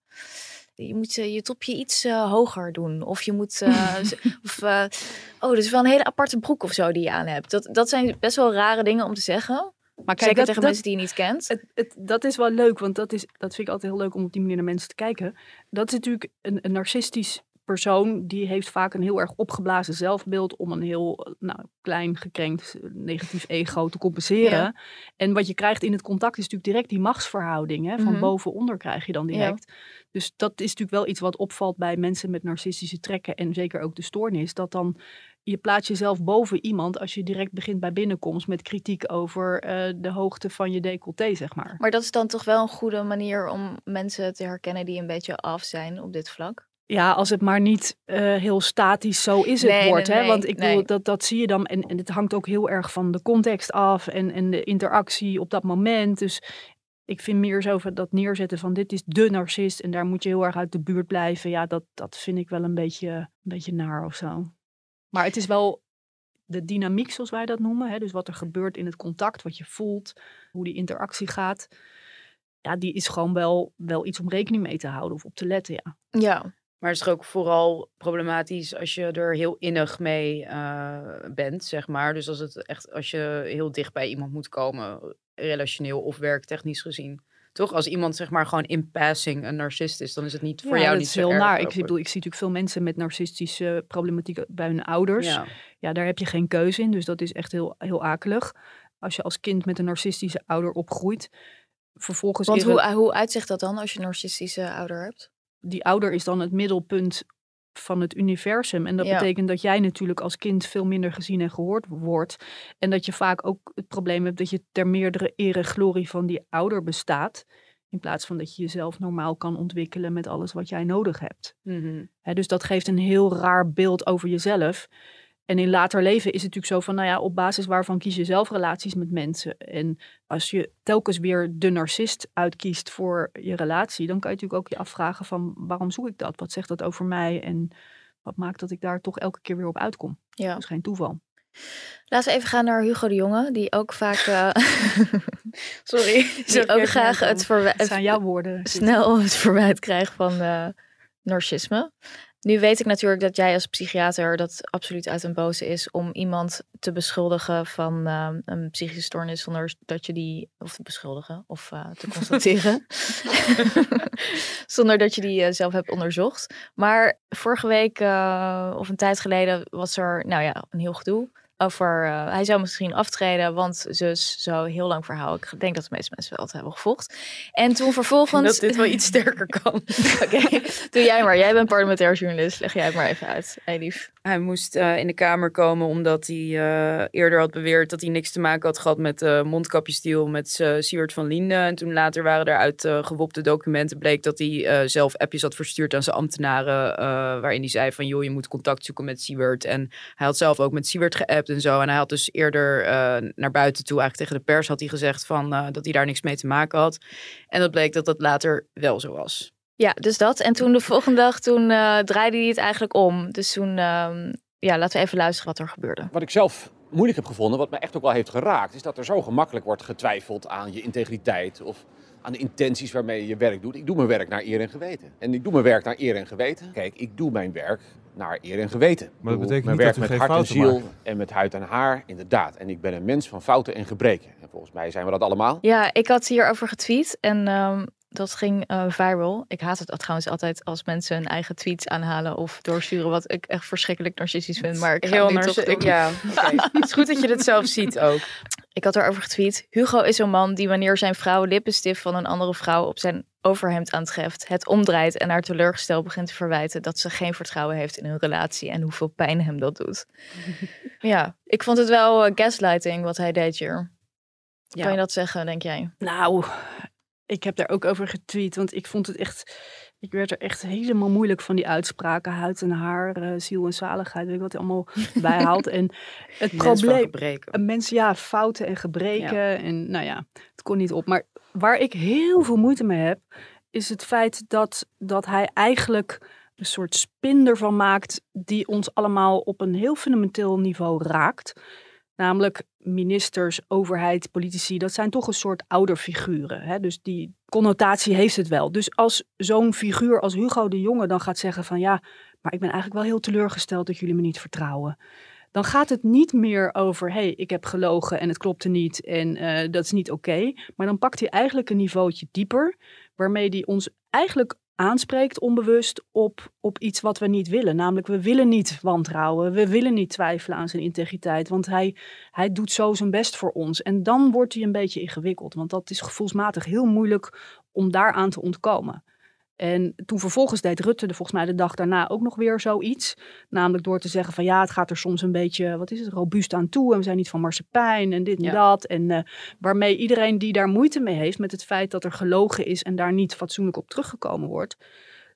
je moet eh, je topje iets eh, hoger doen. Of je moet, z- of, eh, oh, dat is wel een hele aparte broek of zo die je aan hebt. Dat, dat zijn best wel rare dingen om te zeggen. Maar Zeker dat- tegen dat- mensen die je niet kent. Het, het, dat is wel leuk, want dat, is, dat vind ik altijd heel leuk om op die manier naar mensen te kijken. Dat is natuurlijk een, een narcistisch persoon, die heeft vaak een heel erg opgeblazen zelfbeeld om een heel nou, klein, gekrenkt, eh, negatief ego te compenseren. Ja. En wat je krijgt in het contact is natuurlijk direct die machtsverhouding. Hè? Van Mhm. boven-onder krijg je dan Ja. direct. Dus dat is natuurlijk wel iets wat opvalt bij mensen met narcistische trekken en zeker ook de stoornis. Dat dan je plaatst jezelf boven iemand als je direct begint bij binnenkomst met kritiek over eh, de hoogte van je decolleté, zeg maar. Maar dat is dan toch wel een goede manier om mensen te herkennen die een beetje af zijn op dit vlak. Ja, als het maar niet eh, heel statisch zo is het Nee, wordt. nee, hè? Want ik bedoel, nee. dat, dat zie je dan. En, en het hangt ook heel erg van de context af en, en de interactie op dat moment. Dus ik vind meer zo van dat neerzetten van dit is de narcist en daar moet je heel erg uit de buurt blijven. Ja, dat, dat vind ik wel een beetje, een beetje naar of zo. Maar het is wel de dynamiek, zoals wij dat noemen. Hè? Dus wat er gebeurt in het contact, wat je voelt, hoe die interactie gaat. Ja, die is gewoon wel, wel iets om rekening mee te houden of op te letten, ja. Ja. Maar het is ook vooral problematisch als je er heel innig mee eh, bent, zeg maar. Dus als, het echt, als je heel dicht bij iemand moet komen, relationeel of werktechnisch gezien. Toch? Als iemand zeg maar gewoon in passing een narcist is, dan is het niet voor Ja, jou dat niet is zo heel erg naar. Ik, over. bedoel, ik zie natuurlijk veel mensen met narcistische problematiek bij hun ouders. Ja. Ja. daar heb je geen keuze in, dus dat is echt heel, heel akelig. Als je als kind met een narcistische ouder opgroeit, vervolgens... Want hoe, hoe uitzicht dat dan als je een narcistische ouder hebt? Die ouder is dan het middelpunt van het universum. En dat Ja. betekent dat jij natuurlijk als kind veel minder gezien en gehoord wordt. En dat je vaak ook het probleem hebt dat je ter meerdere ere glorie van die ouder bestaat. In plaats van dat je jezelf normaal kan ontwikkelen met alles wat jij nodig hebt. Mhm. Hè, dus dat geeft een heel raar beeld over jezelf. En in later leven is het natuurlijk zo van, nou ja, op basis waarvan kies je zelf relaties met mensen. En als je telkens weer de narcist uitkiest voor je relatie, dan kan je natuurlijk ook je afvragen van, waarom zoek ik dat? Wat zegt dat over mij? En wat maakt dat ik daar toch elke keer weer op uitkom? Ja. Dat is geen toeval. Laten we even gaan naar Hugo de Jonge, die ook vaak. eh, Sorry. die ook graag het, verwij- Het zijn jouw woorden. snel het verwijt krijgt van eh, narcisme. Nu weet ik natuurlijk dat jij als psychiater dat absoluut uit een boze is om iemand te beschuldigen van eh, een psychische stoornis zonder dat je die, of te beschuldigen, of eh, te constateren, zonder dat je die eh, zelf hebt onderzocht. Maar vorige week eh, of een tijd geleden was er, nou ja, een heel gedoe over, eh, hij zou misschien aftreden, want zus, zo heel lang verhaal. Ik denk dat de meeste mensen wel het hebben gevolgd. En toen vervolgens... Dat dit wel iets sterker kan. Oké, doe jij maar. Jij bent parlementair journalist. Leg jij het maar even uit. Hey, lief. Hij moest eh, in de Kamer komen omdat hij eh, eerder had beweerd dat hij niks te maken had gehad met de mondkapjesdeal met uh, Siewert van Linden. En toen later waren er uit uh, gewopte documenten bleek dat hij uh, zelf appjes had verstuurd aan zijn ambtenaren. waarin hij zei van joh, je moet contact zoeken met Siewert. En hij had zelf ook met Siewert geappt en zo. En hij had dus eerder uh, naar buiten toe, eigenlijk tegen de pers, had hij gezegd van, uh, dat hij daar niks mee te maken had. En dat bleek dat dat later wel zo was. Ja, dus dat. En toen de volgende dag, toen uh, draaide hij het eigenlijk om. Dus toen, uh, ja, laten we even luisteren wat er gebeurde. Wat ik zelf moeilijk heb gevonden, wat me echt ook wel heeft geraakt, is dat er zo gemakkelijk wordt getwijfeld aan je integriteit of aan de intenties waarmee je je werk doet. Ik doe mijn werk naar eer en geweten. En ik doe mijn werk naar eer en geweten. Kijk, ik doe mijn werk naar eer en geweten. Maar dat betekent mijn niet werk dat u met geen hart en ziel maakt. en met huid en haar, inderdaad. En ik ben een mens van fouten en gebreken. En volgens mij zijn we dat allemaal. Ja, ik had hierover getweet en um, dat ging uh, viral. Ik haat het trouwens altijd als mensen hun eigen tweets aanhalen of doorsturen, wat ik echt verschrikkelijk narcistisch vind. Maar ik Heel het nu narci- toch doen. ik- ja. Het is goed dat je dit zelf ziet ook. Ik had erover getweet. Hugo is een man die wanneer zijn vrouw lippenstift van een andere vrouw op zijn overhemd aantreft, het omdraait en haar teleurgesteld begint te verwijten dat ze geen vertrouwen heeft in hun relatie en hoeveel pijn hem dat doet. ja, ik vond het wel uh, gaslighting wat hij deed hier. Ja. Kan je dat zeggen, denk jij? Nou, ik heb daar ook over getweet, want ik vond het echt... Ik werd er echt helemaal moeilijk van die uitspraken. Huid en haar, uh, ziel en zaligheid, weet ik wat hij allemaal bijhaalt. En het probleem... gebreken. Een mens, ja, fouten en gebreken. Ja. En nou ja, het kon niet op. Maar waar ik heel veel moeite mee heb, is het feit dat, dat hij eigenlijk een soort spin ervan maakt die ons allemaal op een heel fundamenteel niveau raakt. Namelijk ministers, overheid, politici, dat zijn toch een soort ouderfiguren. Hè? Dus die connotatie heeft het wel. Dus als zo'n figuur als Hugo de Jonge dan gaat zeggen van ja, maar ik ben eigenlijk wel heel teleurgesteld dat jullie me niet vertrouwen. Dan gaat het niet meer over, hey, ik heb gelogen en het klopte niet en uh, dat is niet oké. Maar dan pakt hij eigenlijk een niveautje dieper, waarmee hij ons eigenlijk aanspreekt onbewust op, op iets wat we niet willen. Namelijk, we willen niet wantrouwen, we willen niet twijfelen aan zijn integriteit, want hij, hij doet zo zijn best voor ons. En dan wordt hij een beetje ingewikkeld, want dat is gevoelsmatig heel moeilijk om daaraan te ontkomen. En toen vervolgens deed Rutte er volgens mij de dag daarna ook nog weer zoiets. Namelijk door te zeggen van ja, het gaat er soms een beetje, wat is het, robuust aan toe. En we zijn niet van marsepein en dit en dat. En uh, waarmee iedereen die daar moeite mee heeft met het feit dat er gelogen is en daar niet fatsoenlijk op teruggekomen wordt.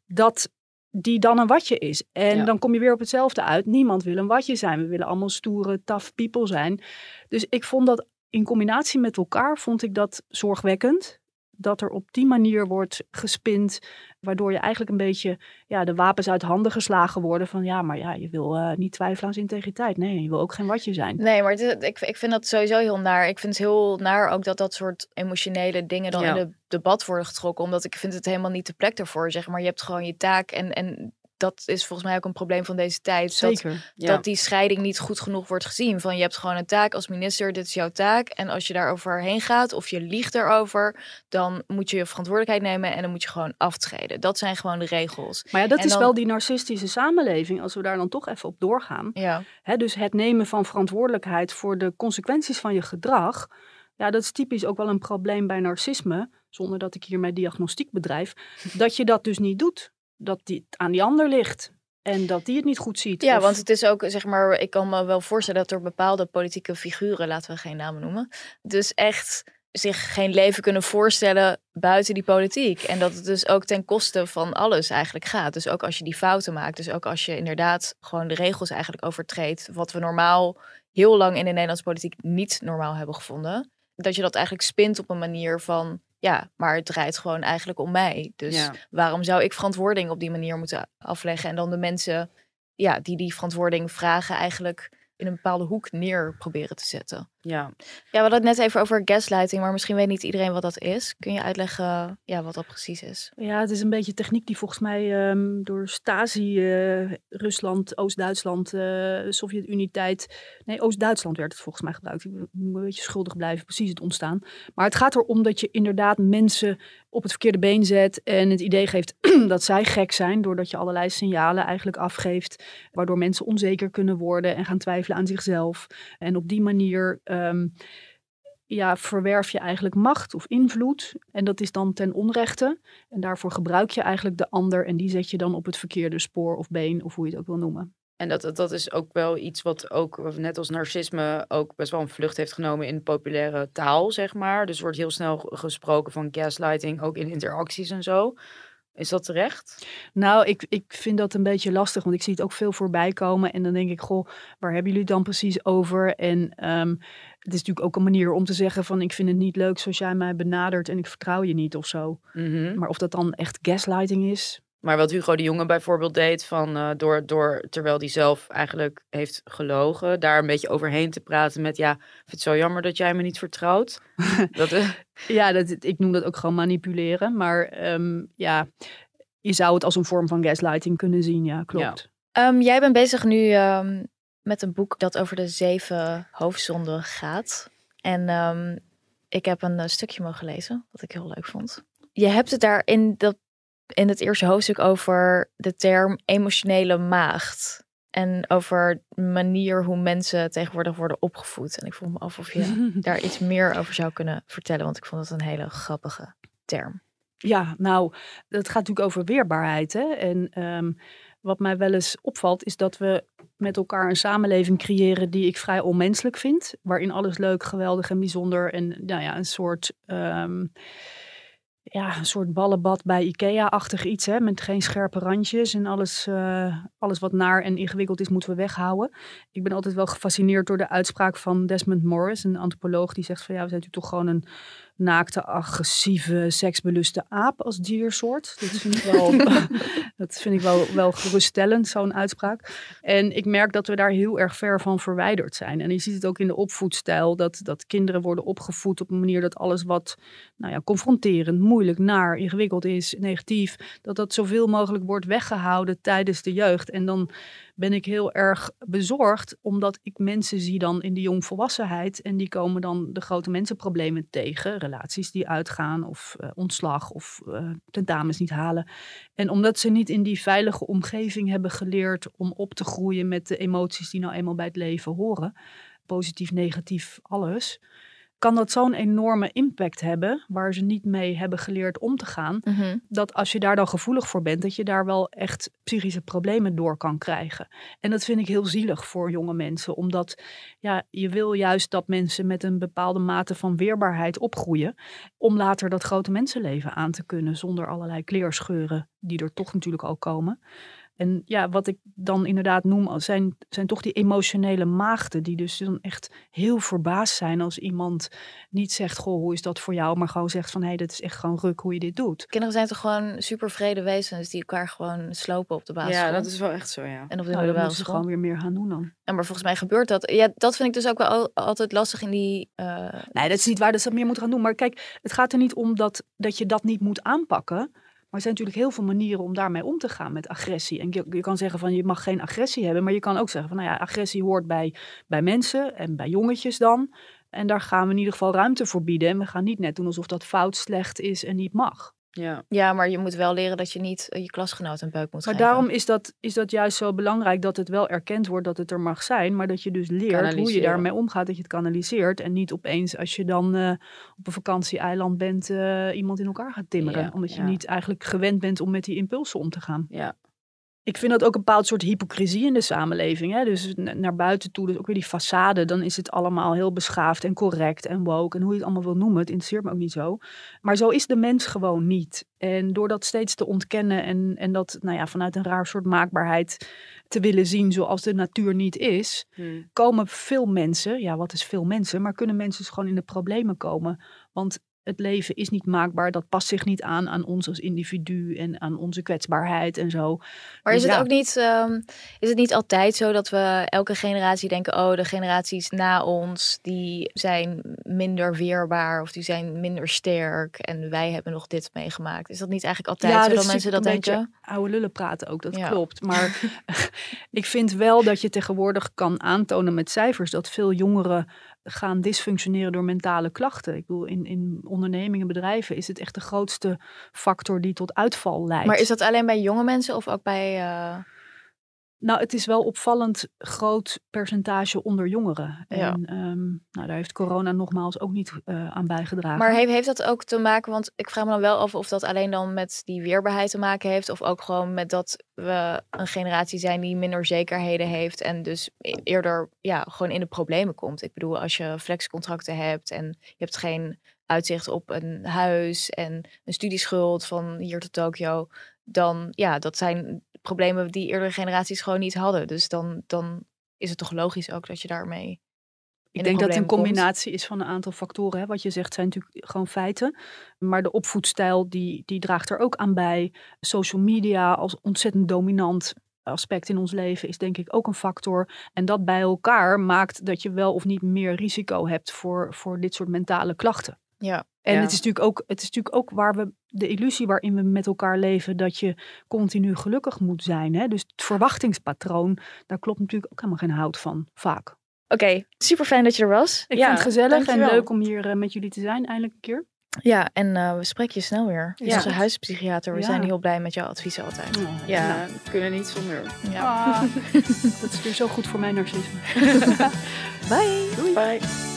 Dat die dan een watje is. En ja. dan kom je weer op hetzelfde uit. Niemand wil een watje zijn. We willen allemaal stoere, tough people zijn. Dus ik vond dat in combinatie met elkaar, vond ik dat zorgwekkend dat er op die manier wordt gespind, waardoor je eigenlijk een beetje ja, de wapens uit handen geslagen worden van ja, maar ja, je wil uh, niet twijfelen aan zijn integriteit. Nee, je wil ook geen watje zijn. Nee, maar ik, ik vind dat sowieso heel naar. Ik vind het heel naar ook dat dat soort emotionele dingen dan ja. in het debat worden getrokken, omdat ik vind het helemaal niet de plek ervoor, zeg maar. Je hebt gewoon je taak en, en dat is volgens mij ook een probleem van deze tijd. Zeker. Dat, ja. dat die scheiding niet goed genoeg wordt gezien. Van je hebt gewoon een taak als minister, dit is jouw taak. En als je daar overheen gaat of je liegt daarover, dan moet je je verantwoordelijkheid nemen en dan moet je gewoon aftreden. Dat zijn gewoon de regels. Maar ja, dat en is dan, wel die narcistische samenleving, als we daar dan toch even op doorgaan. Ja. Hè, dus het nemen van verantwoordelijkheid voor de consequenties van je gedrag. Ja, dat is typisch ook wel een probleem bij narcisme, zonder dat ik hier mijn diagnostiek bedrijf, dat je dat dus niet doet dat die aan die ander ligt. En dat die het niet goed ziet. Ja, of... want het is ook, zeg maar, ik kan me wel voorstellen dat er bepaalde politieke figuren, laten we geen namen noemen, dus echt zich geen leven kunnen voorstellen buiten die politiek. En dat het dus ook ten koste van alles eigenlijk gaat. Dus ook als je die fouten maakt, dus ook als je inderdaad gewoon de regels eigenlijk overtreedt, wat we normaal heel lang in de Nederlandse politiek niet normaal hebben gevonden, dat je dat eigenlijk spint op een manier van ja, maar het draait gewoon eigenlijk om mij. Dus Ja. waarom zou ik verantwoording op die manier moeten afleggen en dan de mensen ja, die die verantwoording vragen eigenlijk in een bepaalde hoek neer proberen te zetten. Ja. Ja, we hadden het net even over gaslighting, maar misschien weet niet iedereen wat dat is. Kun je uitleggen ja, wat dat precies is? Ja, het is een beetje techniek die volgens mij ehm, door Stasi, eh, Rusland, Oost-Duitsland, eh Sovjet-Unie-tijd. Nee, Oost-Duitsland werd het volgens mij gebruikt. Ik moet een beetje schuldig blijven, precies het ontstaan. Maar het gaat erom dat je inderdaad mensen op het verkeerde been zet en het idee geeft dat zij gek zijn, doordat je allerlei signalen eigenlijk afgeeft, waardoor mensen onzeker kunnen worden en gaan twijfelen aan zichzelf. En op die manier ehm, ja, verwerf je eigenlijk macht of invloed. En dat is dan ten onrechte. En daarvoor gebruik je eigenlijk de ander en die zet je dan op het verkeerde spoor of been of hoe je het ook wil noemen. En dat, dat is ook wel iets wat ook, net als narcisme, ook best wel een vlucht heeft genomen in populaire taal, zeg maar. Dus wordt heel snel gesproken van gaslighting, ook in interacties en zo. Is dat terecht? Nou, ik, ik vind dat een beetje lastig, want ik zie het ook veel voorbij komen. En dan denk ik, goh, waar hebben jullie het dan precies over? En ehm, het is natuurlijk ook een manier om te zeggen van, ik vind het niet leuk zoals jij mij benadert en ik vertrouw je niet of zo. Mhm. Maar of dat dan echt gaslighting is, Maar wat Hugo de Jonge bijvoorbeeld deed, van, eh, door, door, terwijl hij zelf eigenlijk heeft gelogen, daar een beetje overheen te praten met, ja, ik vind het zo jammer dat jij me niet vertrouwt. dat, eh, Ja, dat, ik noem dat ook gewoon manipuleren. Maar ehm, ja, je zou het als een vorm van gaslighting kunnen zien. Ja, klopt. Ehm, jij bent bezig nu ehm, met een boek dat over de zeven hoofdzonden gaat. En ehm, ik heb een eh, stukje mogen lezen, wat ik heel leuk vond. Je hebt het daar in, dat, in het eerste hoofdstuk over de term emotionele maagd. En over de manier hoe mensen tegenwoordig worden opgevoed. En ik vroeg me af of je daar iets meer over zou kunnen vertellen. Want ik vond het een hele grappige term. Ja, nou, het gaat natuurlijk over weerbaarheid. Hè? En ehm, wat mij wel eens opvalt, is dat we met elkaar een samenleving creëren die ik vrij onmenselijk vind. Waarin alles leuk, geweldig en bijzonder en nou ja, een soort, ehm, ja, een soort ballenbad bij Ikea-achtig iets. Hè? Met geen scherpe randjes en alles, eh, alles wat naar en ingewikkeld is, moeten we weghouden. Ik ben altijd wel gefascineerd door de uitspraak van Desmond Morris, een antropoloog, die zegt van ja, we zijn natuurlijk toch gewoon een naakte, agressieve, seksbeluste aap als diersoort. Dat vind ik wel, dat vind ik wel, wel geruststellend, zo'n uitspraak. En ik merk dat we daar heel erg ver van verwijderd zijn. En je ziet het ook in de opvoedstijl, dat, dat kinderen worden opgevoed op een manier dat alles wat nou ja, confronterend, moeilijk, naar, ingewikkeld is, negatief, dat dat zoveel mogelijk wordt weggehouden tijdens de jeugd. En dan ben ik heel erg bezorgd, omdat ik mensen zie dan in de jongvolwassenheid en die komen dan de grote mensenproblemen tegen, relaties die uitgaan of uh, ontslag of uh, tentamens niet halen. En omdat ze niet in die veilige omgeving hebben geleerd om op te groeien met de emoties die nou eenmaal bij het leven horen, positief, negatief, alles kan dat zo'n enorme impact hebben, waar ze niet mee hebben geleerd om te gaan, Mhm. dat als je daar dan gevoelig voor bent, dat je daar wel echt psychische problemen door kan krijgen. En dat vind ik heel zielig voor jonge mensen, omdat ja, je wil juist dat mensen met een bepaalde mate van weerbaarheid opgroeien, om later dat grote mensenleven aan te kunnen, zonder allerlei kleerscheuren die er toch natuurlijk al komen. En ja, wat ik dan inderdaad noem, als zijn, zijn toch die emotionele maagden, die dus dan echt heel verbaasd zijn als iemand niet zegt, goh, hoe is dat voor jou, maar gewoon zegt van, hé, hey, dit is echt gewoon ruk hoe je dit doet. Kinderen zijn toch gewoon super vrede wezens die elkaar gewoon slopen op de basisschool? Ja, dat is wel echt zo, ja. En op de Nou, dan moeten ze gewoon weer meer gaan doen dan. En maar volgens mij gebeurt dat. Ja, dat vind ik dus ook wel al- altijd lastig in die... eh, Nee, dat is niet waar dat ze dat meer moeten gaan doen. Maar kijk, het gaat er niet om dat, dat je dat niet moet aanpakken. Maar er zijn natuurlijk heel veel manieren om daarmee om te gaan met agressie. En je, kan zeggen van je mag geen agressie hebben. Maar je kan ook zeggen van nou ja, agressie hoort bij, bij mensen en bij jongetjes dan. En daar gaan we in ieder geval ruimte voor bieden. En we gaan niet net doen alsof dat fout, slecht is en niet mag. Ja. ja, maar je moet wel leren dat je niet eh, je klasgenoot een beuk moet Maar geven. daarom is dat, is dat juist zo belangrijk dat het wel erkend wordt dat het er mag zijn. Maar dat je dus leert hoe je daarmee omgaat. Dat je het kanaliseert. En niet opeens als je dan eh, op een vakantieeiland bent eh, iemand in elkaar gaat timmeren. Ja, omdat je ja. niet eigenlijk gewend bent om met die impulsen om te gaan. Ja. Ik vind dat ook een bepaald soort hypocrisie in de samenleving. Hè? Dus na- naar buiten toe, dus ook weer die façade. Dan is het allemaal heel beschaafd en correct en woke. En hoe je het allemaal wil noemen, het interesseert me ook niet zo. Maar zo is de mens gewoon niet. En door dat steeds te ontkennen en, en dat nou ja, vanuit een raar soort maakbaarheid te willen zien zoals de natuur niet is, Hmm. komen veel mensen, ja wat is veel mensen, maar kunnen mensen dus gewoon in de problemen komen. Want het leven is niet maakbaar, dat past zich niet aan aan ons als individu en aan onze kwetsbaarheid en zo. Maar Dus is het ja. ook niet, ehm, is het niet altijd zo dat we elke generatie denken, oh, de generaties na ons, die zijn minder weerbaar of die zijn minder sterk en wij hebben nog dit meegemaakt. Is dat niet eigenlijk altijd zo dat mensen dat denken? oude lullen praten ook, dat Ja. klopt. Maar ik vind wel dat je tegenwoordig kan aantonen met cijfers dat veel jongeren gaan dysfunctioneren door mentale klachten. Ik bedoel, in, in ondernemingen, bedrijven is het echt de grootste factor die tot uitval leidt. Maar is dat alleen bij jonge mensen of ook bij... eh, Nou, het is wel opvallend groot percentage onder jongeren. Ja. En ehm, nou, daar heeft corona nogmaals ook niet eh, aan bijgedragen. Maar heeft, heeft dat ook te maken, want ik vraag me dan wel af of dat alleen dan met die weerbaarheid te maken heeft, of ook gewoon met dat we een generatie zijn die minder zekerheden heeft en dus e- eerder ja, gewoon in de problemen komt. Ik bedoel, als je flexcontracten hebt en je hebt geen uitzicht op een huis en een studieschuld van hier tot Tokio, dan ja, dat zijn problemen die eerdere generaties gewoon niet hadden. Dus dan, dan is het toch logisch ook dat je daarmee. in Ik de denk dat het een komt. combinatie is van een aantal factoren. Hè. Wat je zegt zijn natuurlijk gewoon feiten. Maar de opvoedstijl die, die draagt er ook aan bij. Social media als ontzettend dominant aspect in ons leven is denk ik ook een factor. En dat bij elkaar maakt dat je wel of niet meer risico hebt voor, voor dit soort mentale klachten. Ja. En Ja. het, is natuurlijk ook, het is natuurlijk ook waar we de illusie waarin we met elkaar leven dat je continu gelukkig moet zijn. Hè? Dus het verwachtingspatroon, daar klopt natuurlijk ook helemaal geen hout van, vaak. Oké, super fijn dat je er was. Ik Ja, vind het gezellig en leuk om hier eh, met jullie te zijn, eindelijk een keer. Ja, en eh, we spreken je snel weer. Ja. Onze huispsychiater, we Ja. zijn heel blij met jouw adviezen altijd. Ja, Nou. we kunnen niet zonder. Ja. Ah, dat is weer zo goed voor mijn narcisme. Bye. Doei. Bye.